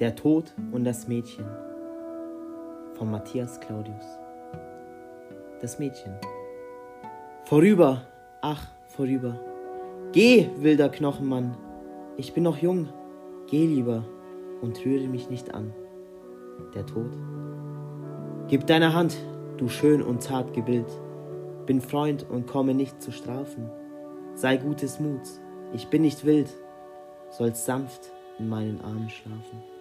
Der Tod und das Mädchen von Matthias Claudius. Das Mädchen. Vorüber, ach, vorüber. Geh, wilder Knochenmann, ich bin noch jung. Geh lieber und rühre mich nicht an. Der Tod. Gib deine Hand, du schön und zart gebild. Bin Freund und komme nicht zu strafen. Sei gutes Muts, ich bin nicht wild, sollst sanft in meinen Armen schlafen.